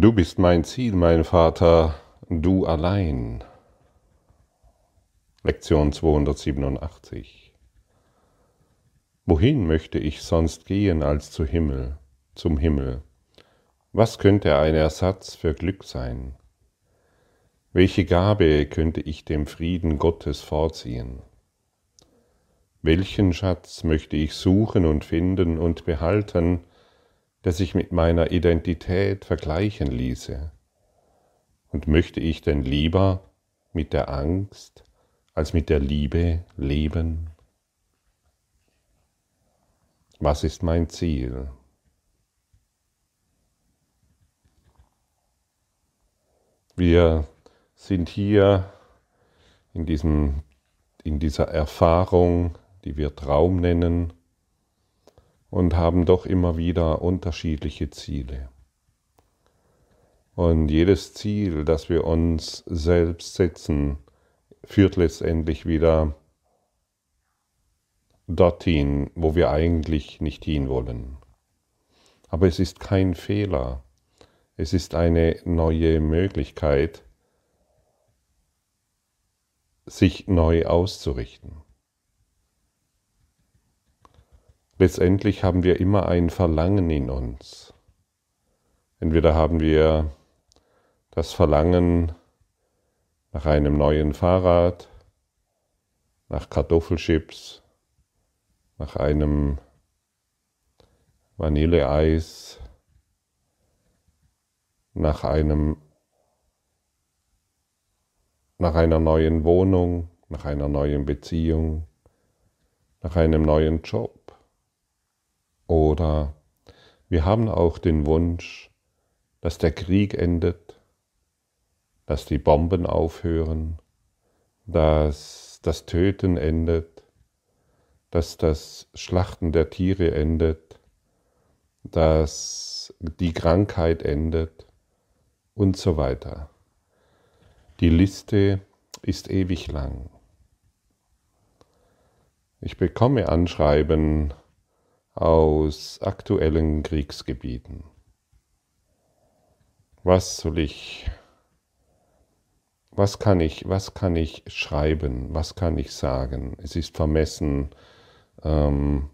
Du bist mein Ziel, mein Vater, du allein. Lektion 287. Wohin möchte ich sonst gehen als zu Himmel, zum Himmel? Was könnte ein Ersatz für Glück sein? Welche Gabe könnte ich dem Frieden Gottes vorziehen? Welchen Schatz möchte ich suchen und finden und behalten, der sich mit meiner Identität vergleichen ließe? Und möchte ich denn lieber mit der Angst als mit der Liebe leben? Was ist mein Ziel? Wir sind hier in, diesem, in dieser Erfahrung, die wir Traum nennen, und haben doch immer wieder unterschiedliche Ziele. Und jedes Ziel, das wir uns selbst setzen, führt letztendlich wieder dorthin, wo wir eigentlich nicht hinwollen. Aber es ist kein Fehler, es ist eine neue Möglichkeit, sich neu auszurichten. Letztendlich haben wir immer ein Verlangen in uns. Entweder haben wir das Verlangen nach einem neuen Fahrrad, nach Kartoffelchips, nach einem Vanilleeis, nach einem nach einer neuen Wohnung, nach einer neuen Beziehung, nach einem neuen Job. Oder wir haben auch den Wunsch, dass der Krieg endet, dass die Bomben aufhören, dass das Töten endet, dass das Schlachten der Tiere endet, dass die Krankheit endet und so weiter. Die Liste ist ewig lang. Ich bekomme Anschreiben aus aktuellen Kriegsgebieten. Was soll ich, was kann ich, was kann ich schreiben, was kann ich sagen? Es ist vermessen ähm,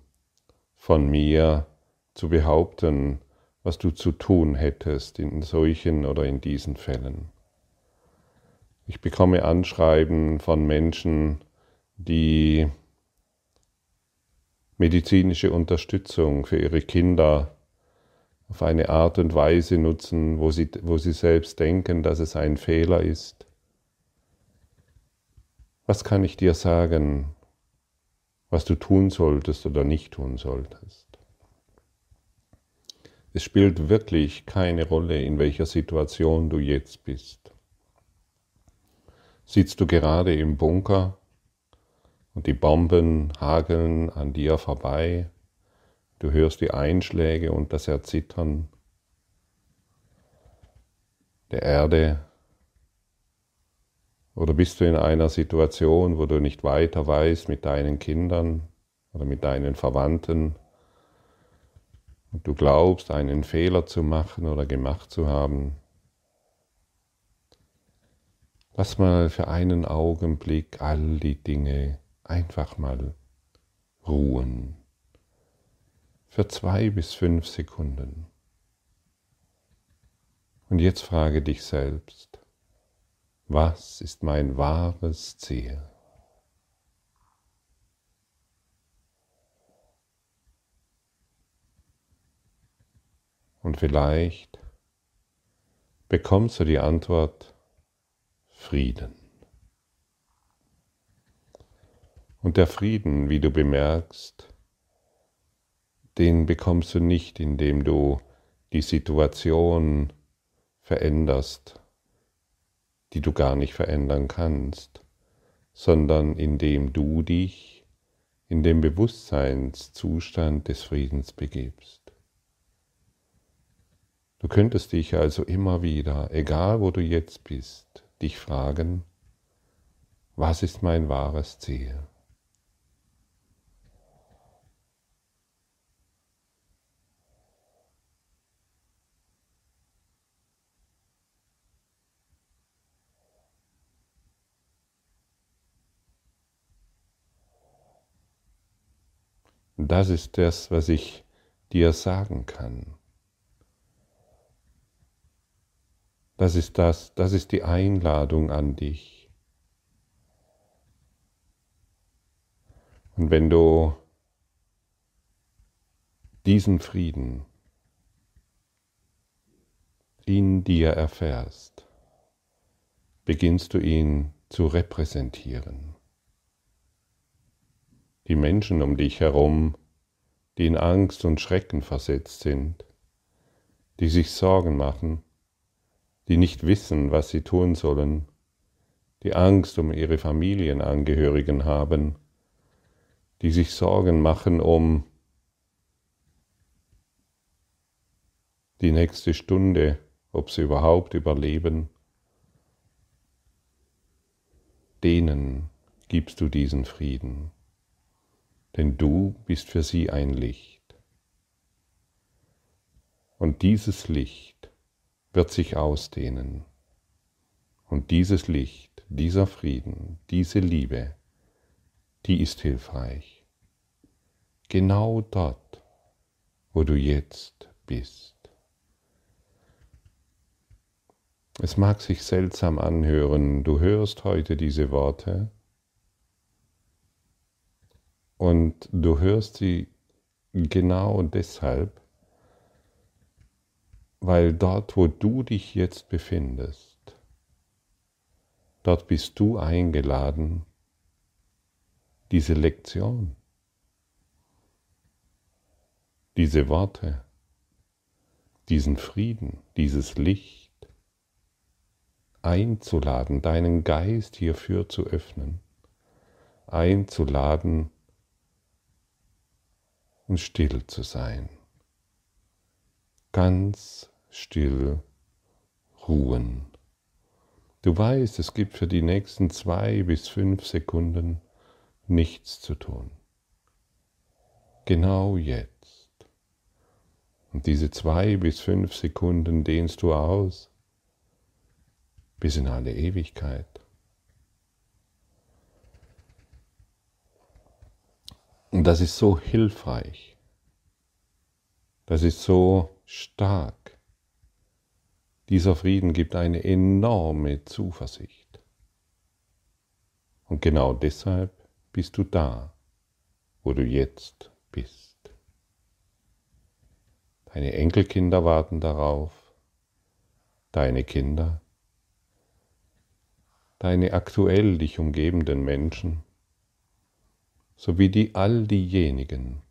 von mir zu behaupten, was du zu tun hättest in solchen oder in diesen Fällen. Ich bekomme Anschreiben von Menschen, die medizinische Unterstützung für ihre Kinder auf eine Art und Weise nutzen, wo sie, wo sie selbst denken, dass es ein Fehler ist. Was kann ich dir sagen, was du tun solltest oder nicht tun solltest? Es spielt wirklich keine Rolle, in welcher Situation du jetzt bist. Sitzt du gerade im Bunker und die Bomben hageln an dir vorbei. Du hörst die Einschläge und das Erzittern der Erde. Oder bist du in einer Situation, wo du nicht weiter weißt mit deinen Kindern oder mit deinen Verwandten und du glaubst, einen Fehler zu machen oder gemacht zu haben? Lass mal für einen Augenblick all die Dinge einfach mal ruhen. Für zwei bis fünf Sekunden. Und jetzt frage dich selbst, was ist mein wahres Ziel? Und vielleicht bekommst du die Antwort Frieden. Und der Frieden, wie du bemerkst, den bekommst du nicht, indem du die Situation veränderst, die du gar nicht verändern kannst, sondern indem du dich in den Bewusstseinszustand des Friedens begibst. Du könntest dich also immer wieder, egal wo du jetzt bist, dich fragen, was ist mein wahres Ziel? Das ist das, was ich dir sagen kann. Das ist das, das ist die Einladung an dich. Und wenn du diesen Frieden in dir erfährst, beginnst du ihn zu repräsentieren. Die Menschen um dich herum, die in Angst und Schrecken versetzt sind, die sich Sorgen machen, die nicht wissen, was sie tun sollen, die Angst um ihre Familienangehörigen haben, die sich Sorgen machen um die nächste Stunde, ob sie überhaupt überleben, denen gibst du diesen Frieden, denn du bist für sie ein Licht. Und dieses Licht wird sich ausdehnen. Und dieses Licht, dieser Frieden, diese Liebe, die ist hilfreich. Genau dort, wo du jetzt bist. Es mag sich seltsam anhören, du hörst heute diese Worte und du hörst sie genau deshalb, weil dort, wo du dich jetzt befindest, dort bist du eingeladen, diese Lektion, diese Worte, diesen Frieden, dieses Licht, einzuladen, deinen Geist hierfür zu öffnen, einzuladen und still zu sein, ganz still ruhen. Du weißt, es gibt für die nächsten zwei bis fünf Sekunden nichts zu tun. Genau jetzt. Und diese zwei bis fünf Sekunden dehnst du aus bis in alle Ewigkeit. Und das ist so hilfreich. Das ist so stark. Dieser Frieden gibt eine enorme Zuversicht. Und genau deshalb bist du da, wo du jetzt bist. Deine Enkelkinder warten darauf, deine Kinder, deine aktuell dich umgebenden Menschen, sowie die all diejenigen,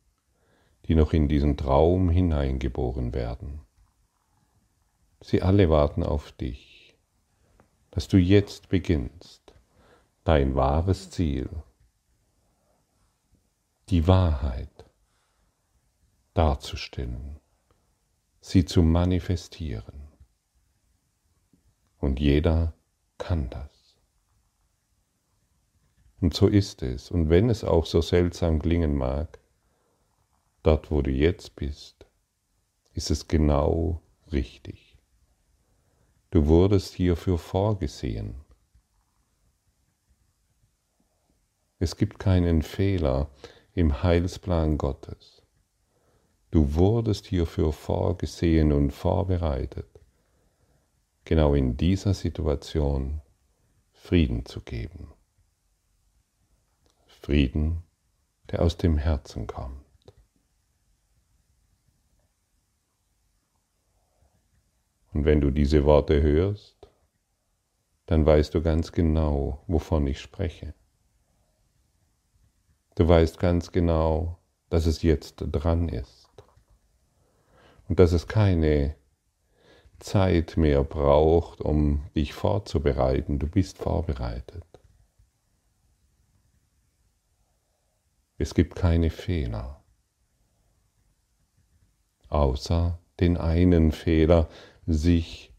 die noch in diesen Traum hineingeboren werden. Sie alle warten auf dich, dass du jetzt beginnst, dein wahres Ziel, die Wahrheit darzustellen, sie zu manifestieren. Und jeder kann das. Und so ist es. Und wenn es auch so seltsam klingen mag, dort wo du jetzt bist, ist es genau richtig. Du wurdest hierfür vorgesehen. Es gibt keinen Fehler im Heilsplan Gottes. Du wurdest hierfür vorgesehen und vorbereitet, genau in dieser Situation Frieden zu geben. Frieden, der aus dem Herzen kommt. Und wenn du diese Worte hörst, dann weißt du ganz genau, wovon ich spreche. Du weißt ganz genau, dass es jetzt dran ist und dass es keine Zeit mehr braucht, um dich vorzubereiten. Du bist vorbereitet. Es gibt keine Fehler, außer den einen Fehler, sich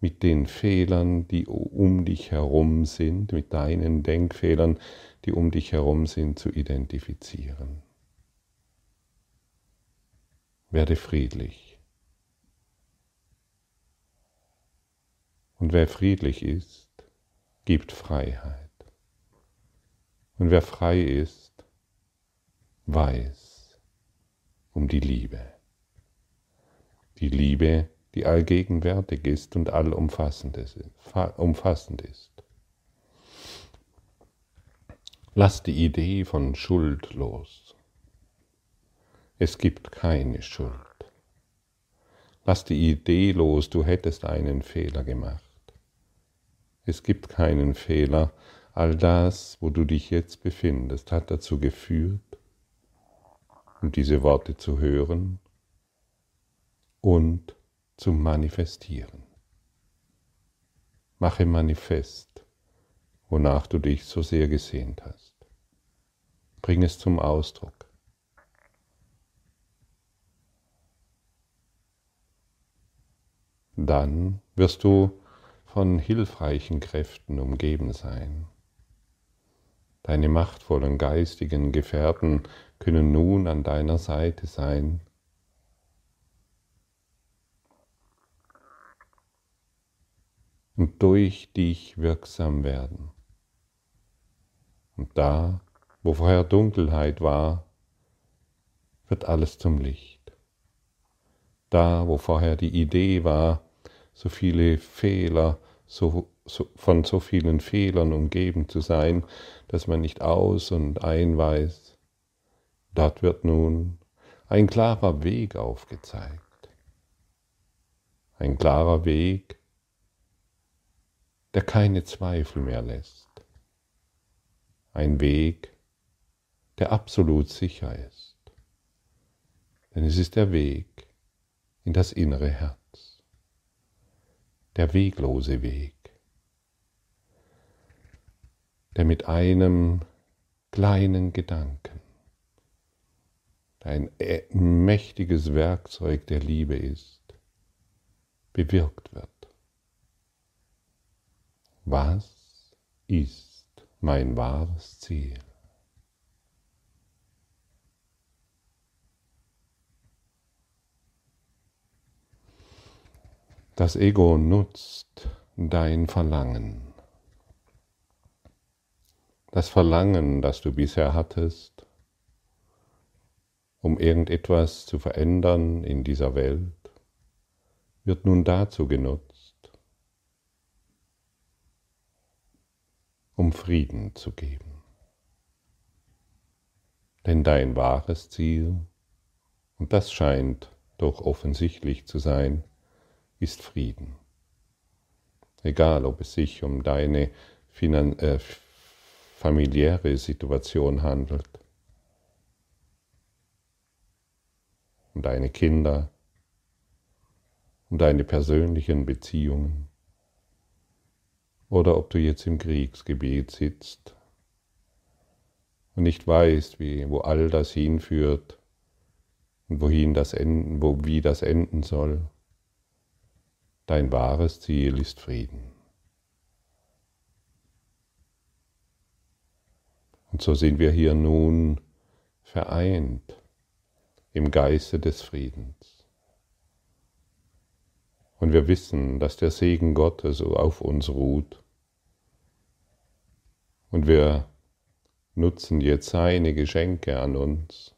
mit den Fehlern, die um dich herum sind, mit deinen Denkfehlern, die um dich herum sind, zu identifizieren. Werde friedlich. Und wer friedlich ist, gibt Freiheit. Und wer frei ist, weiß, um die Liebe. Die Liebe, die allgegenwärtig ist und allumfassend ist. Lass die Idee von Schuld los. Es gibt keine Schuld. Lass die Idee los, du hättest einen Fehler gemacht. Es gibt keinen Fehler. All das, wo du dich jetzt befindest, hat dazu geführt, um diese Worte zu hören und zu manifestieren. Mache manifest, wonach du dich so sehr gesehnt hast. Bring es zum Ausdruck. Dann wirst du von hilfreichen Kräften umgeben sein. Deine machtvollen geistigen Gefährten können nun an deiner Seite sein. und durch dich wirksam werden. Und da, wo vorher Dunkelheit war, wird alles zum Licht. Da, wo vorher die Idee war, so viele Fehler, so, so, von so vielen Fehlern umgeben zu sein, dass man nicht aus und ein weiß, Dort wird nun ein klarer Weg aufgezeigt. Ein klarer Weg, der keine Zweifel mehr lässt. Ein Weg, der absolut sicher ist. Denn es ist der Weg in das innere Herz. Der weglose Weg, der mit einem kleinen Gedanken ein mächtiges Werkzeug der Liebe ist, bewirkt wird. Was ist mein wahres Ziel? Das Ego nutzt dein Verlangen. Das Verlangen, das du bisher hattest, um irgendetwas zu verändern in dieser Welt, wird nun dazu genutzt, um Frieden zu geben. Denn dein wahres Ziel, und das scheint doch offensichtlich zu sein, ist Frieden. Egal, ob es sich um deine Finan äh, familiäre Situation handelt, um deine Kinder, um deine persönlichen Beziehungen. Oder ob du jetzt im Kriegsgebiet sitzt und nicht weißt, wie, wo all das hinführt und wohin das enden, wo, wie das enden soll. Dein wahres Ziel ist Frieden. Und so sind wir hier nun vereint im Geiste des Friedens. Und wir wissen, dass der Segen Gottes auf uns ruht. Und wir nutzen jetzt seine Geschenke an uns,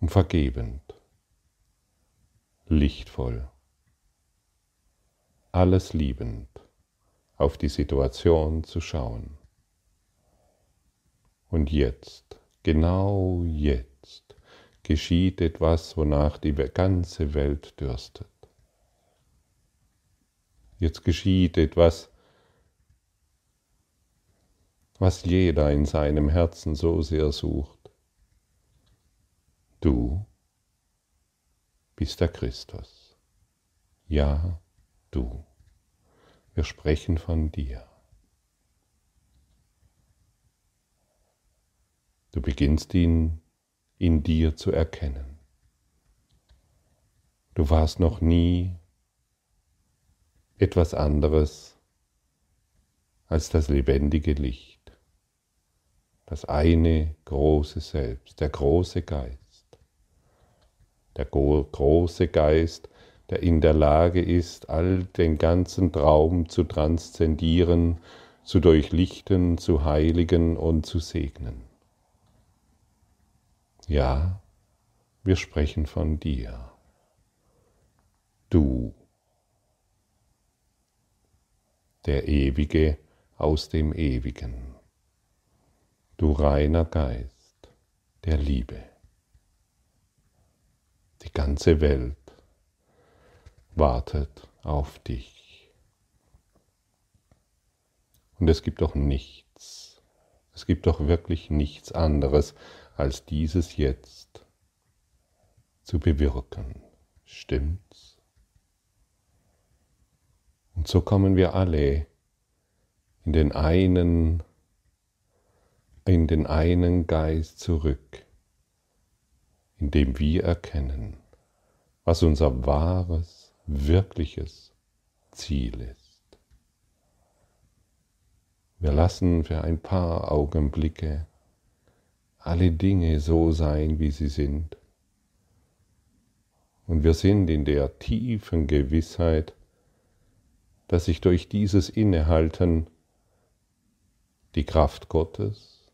um vergebend, lichtvoll, alles liebend auf die Situation zu schauen. Und jetzt Genau jetzt geschieht etwas, wonach die ganze Welt dürstet. Jetzt geschieht etwas, was jeder in seinem Herzen so sehr sucht. Du bist der Christus. Ja, du. Wir sprechen von dir. Du beginnst ihn in dir zu erkennen. Du warst noch nie etwas anderes als das lebendige Licht, das eine große Selbst, der große Geist, der große Geist, der in der Lage ist, all den ganzen Traum zu transzendieren, zu durchlichten, zu heiligen und zu segnen Ja, wir sprechen von dir. Du, der Ewige aus dem Ewigen. Du reiner Geist der Liebe. Die ganze Welt wartet auf dich. Und es gibt doch nichts, es gibt doch wirklich nichts anderes als dieses Jetzt zu bewirken. Stimmt's? Und so kommen wir alle in den einen, in den einen Geist zurück, in dem wir erkennen, was unser wahres, wirkliches Ziel ist. Wir lassen für ein paar Augenblicke alle Dinge so sein, wie sie sind. Und wir sind in der tiefen Gewissheit, dass sich durch dieses Innehalten die Kraft Gottes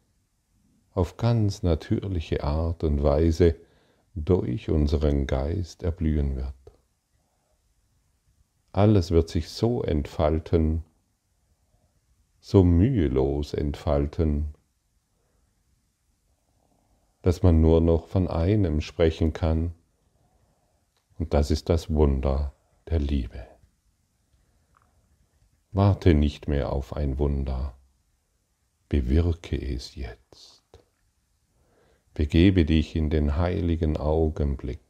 auf ganz natürliche Art und Weise durch unseren Geist erblühen wird. Alles wird sich so entfalten, so mühelos entfalten, dass man nur noch von einem sprechen kann, und das ist das Wunder der Liebe. Warte nicht mehr auf ein Wunder, bewirke es jetzt. Begebe dich in den heiligen Augenblick.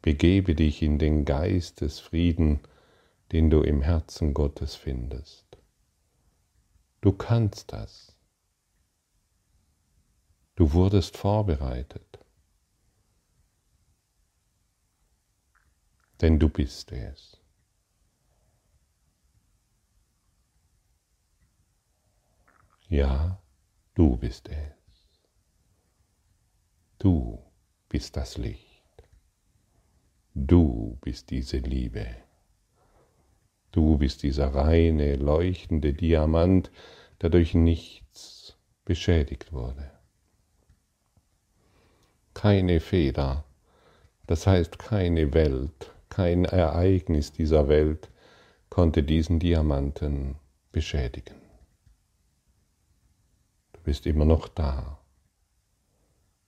Begebe dich in den Geistesfrieden, den du im Herzen Gottes findest. Du kannst das. Du wurdest vorbereitet. Denn du bist es. Ja, du bist es. Du bist das Licht. Du bist diese Liebe. Du bist dieser reine, leuchtende Diamant, der durch nichts beschädigt wurde. Keine Feder, das heißt keine Welt, kein Ereignis dieser Welt konnte diesen Diamanten beschädigen bist immer noch da,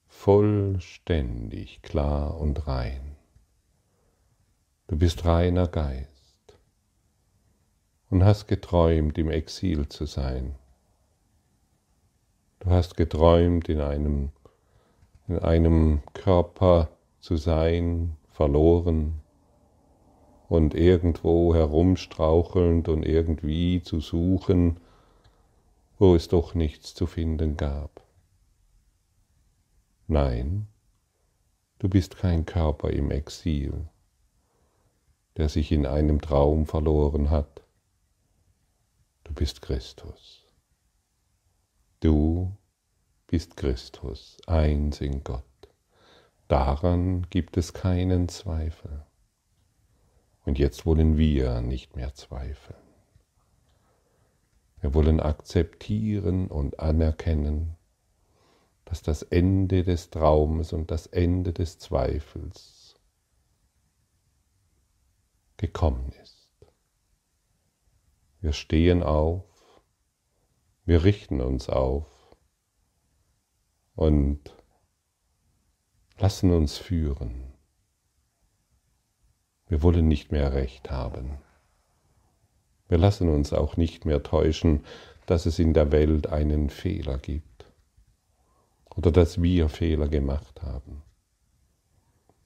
vollständig klar und rein. Du bist reiner Geist und hast geträumt, im Exil zu sein. Du hast geträumt, in einem, in einem Körper zu sein, verloren und irgendwo herumstrauchelnd und irgendwie zu suchen, wo es doch nichts zu finden gab. Nein, du bist kein Körper im Exil, der sich in einem Traum verloren hat. Du bist Christus. Du bist Christus, eins in Gott. Daran gibt es keinen Zweifel. Und jetzt wollen wir nicht mehr zweifeln. Wir wollen akzeptieren und anerkennen, dass das Ende des Traumes und das Ende des Zweifels gekommen ist. Wir stehen auf, wir richten uns auf und lassen uns führen. Wir wollen nicht mehr Recht haben. Wir lassen uns auch nicht mehr täuschen, dass es in der Welt einen Fehler gibt oder dass wir Fehler gemacht haben.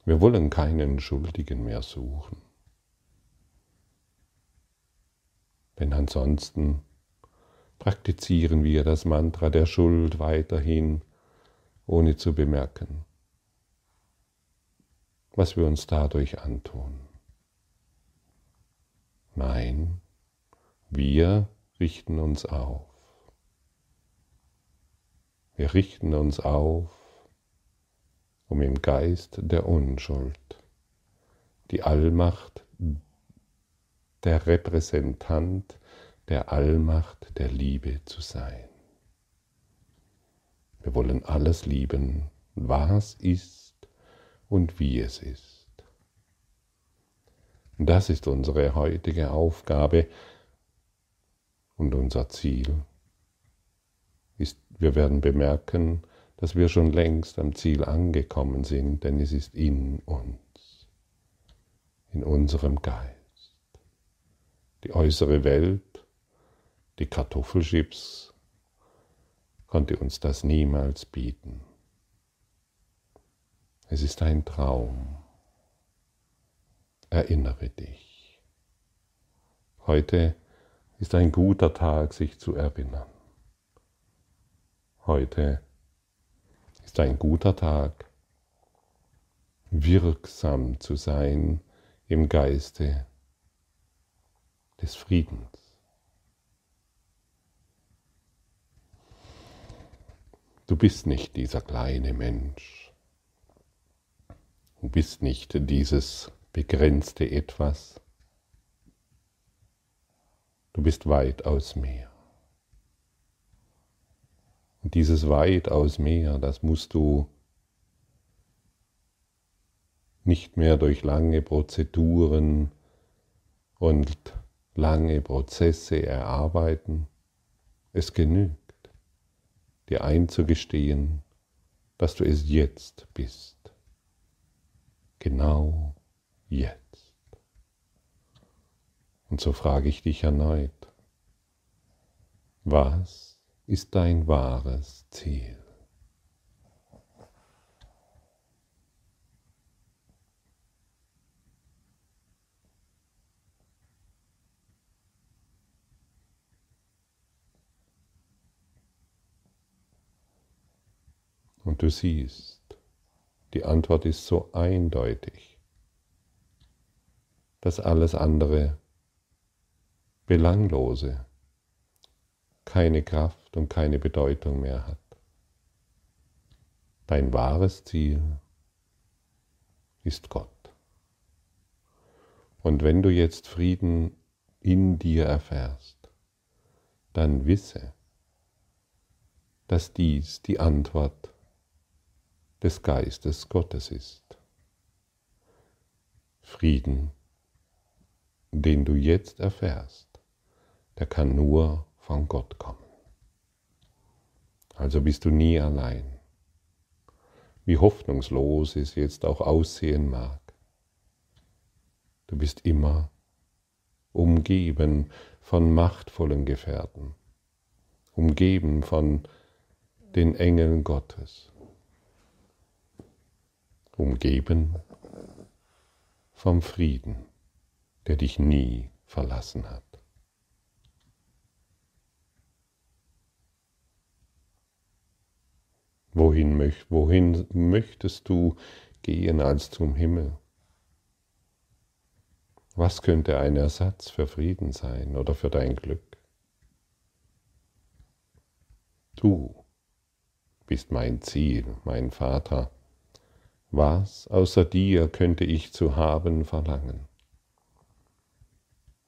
Wir wollen keinen Schuldigen mehr suchen. Denn ansonsten praktizieren wir das Mantra der Schuld weiterhin, ohne zu bemerken, was wir uns dadurch antun. Nein, wir richten uns auf. Wir richten uns auf, um im Geist der Unschuld die Allmacht der Repräsentant der Allmacht der Liebe zu sein. Wir wollen alles lieben, was ist und wie es ist. Das ist unsere heutige Aufgabe und unser Ziel. Ist, wir werden bemerken, dass wir schon längst am Ziel angekommen sind, denn es ist in uns, in unserem Geist. Die äußere Welt, die Kartoffelchips, konnte uns das niemals bieten. Es ist ein Traum. Erinnere dich. Heute ist ein guter Tag, sich zu erinnern. Heute ist ein guter Tag, wirksam zu sein im Geiste des Friedens. Du bist nicht dieser kleine Mensch. Du bist nicht dieses begrenzte Etwas. Du bist weitaus mehr. Und dieses weitaus mehr, das musst du nicht mehr durch lange Prozeduren und lange Prozesse erarbeiten. Es genügt, dir einzugestehen, dass du es jetzt bist. Genau jetzt. Und so frage ich dich erneut, was ist dein wahres Ziel? Du siehst, die Antwort ist so eindeutig, dass alles andere Belanglose keine Kraft und keine Bedeutung mehr hat. Dein wahres Ziel ist Gott. Und wenn du jetzt Frieden in dir erfährst, dann wisse, dass dies die Antwort ist des Geistes Gottes ist. Frieden, den du jetzt erfährst, der kann nur von Gott kommen. Also bist du nie allein. Wie hoffnungslos es jetzt auch aussehen mag. Du bist immer umgeben von machtvollen Gefährten, umgeben von den Engeln Gottes umgeben vom Frieden, der dich nie verlassen hat. Wohin, wohin möchtest du gehen als zum Himmel? Was könnte ein Ersatz für Frieden sein oder für dein Glück? Du bist mein Ziel, mein Vater, was außer dir könnte ich zu haben verlangen?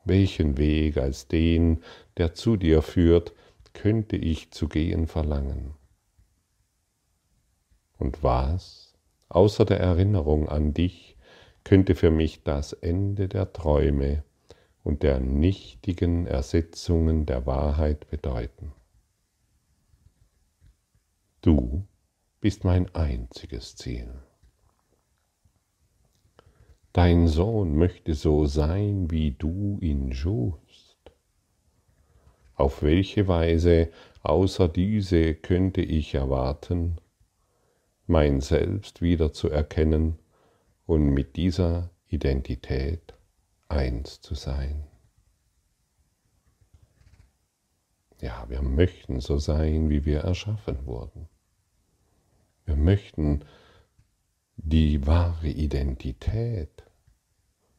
Welchen Weg als den, der zu dir führt, könnte ich zu gehen verlangen? Und was, außer der Erinnerung an dich, könnte für mich das Ende der Träume und der nichtigen Ersetzungen der Wahrheit bedeuten? Du bist mein einziges Ziel. Dein Sohn möchte so sein, wie du ihn schufst. Auf welche Weise außer diese könnte ich erwarten, mein Selbst wieder zu erkennen und mit dieser Identität eins zu sein? Ja, wir möchten so sein, wie wir erschaffen wurden. Wir möchten die wahre Identität.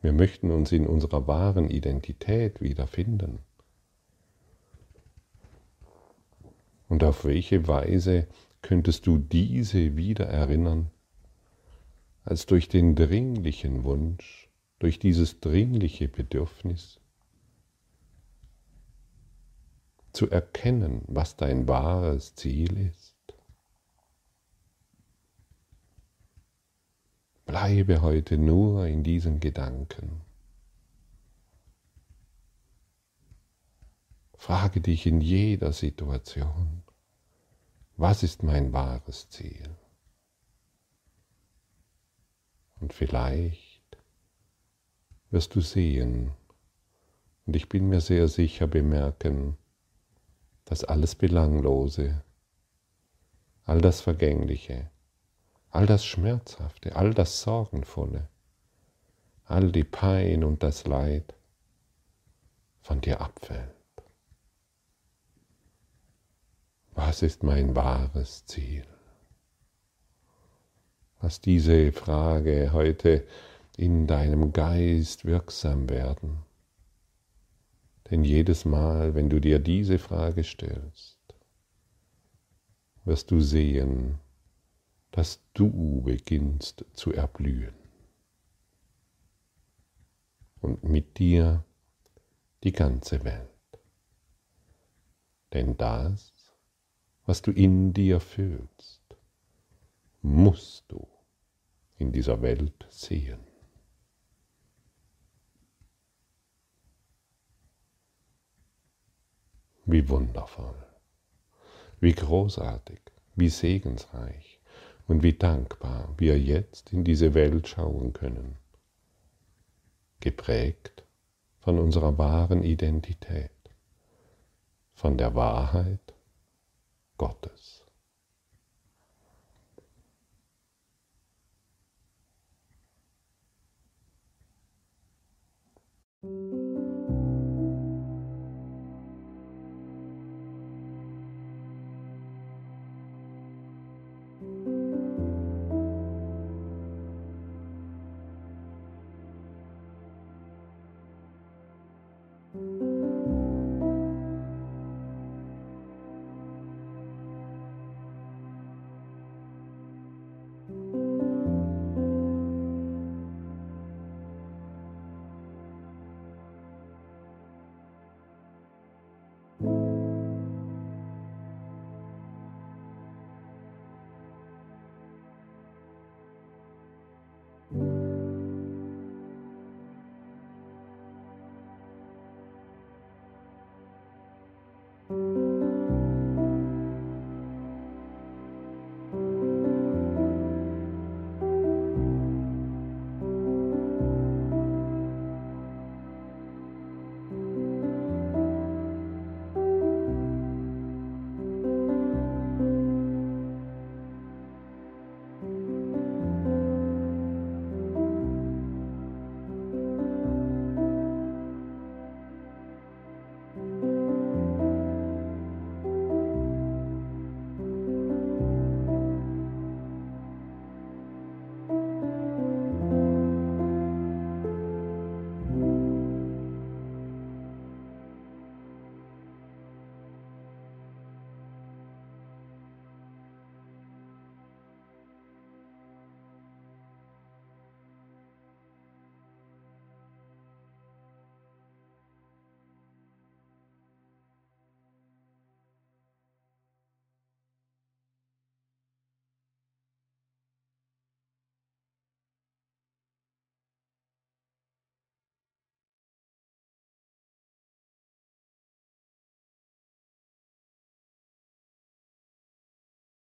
Wir möchten uns in unserer wahren Identität wiederfinden. Und auf welche Weise könntest du diese wieder erinnern, als durch den dringlichen Wunsch, durch dieses dringliche Bedürfnis, zu erkennen, was dein wahres Ziel ist? Bleibe heute nur in diesen Gedanken. Frage dich in jeder Situation, was ist mein wahres Ziel? Und vielleicht wirst du sehen, und ich bin mir sehr sicher bemerken, dass alles Belanglose, all das Vergängliche, all das Schmerzhafte, all das Sorgenvolle, all die Pein und das Leid von dir abfällt. Was ist mein wahres Ziel? Lass diese Frage heute in deinem Geist wirksam werden. Denn jedes Mal, wenn du dir diese Frage stellst, wirst du sehen, dass du beginnst zu erblühen. Und mit dir die ganze Welt. Denn das was du in dir fühlst, musst du in dieser Welt sehen. Wie wundervoll, wie großartig, wie segensreich und wie dankbar wir jetzt in diese Welt schauen können, geprägt von unserer wahren Identität, von der Wahrheit Gottes.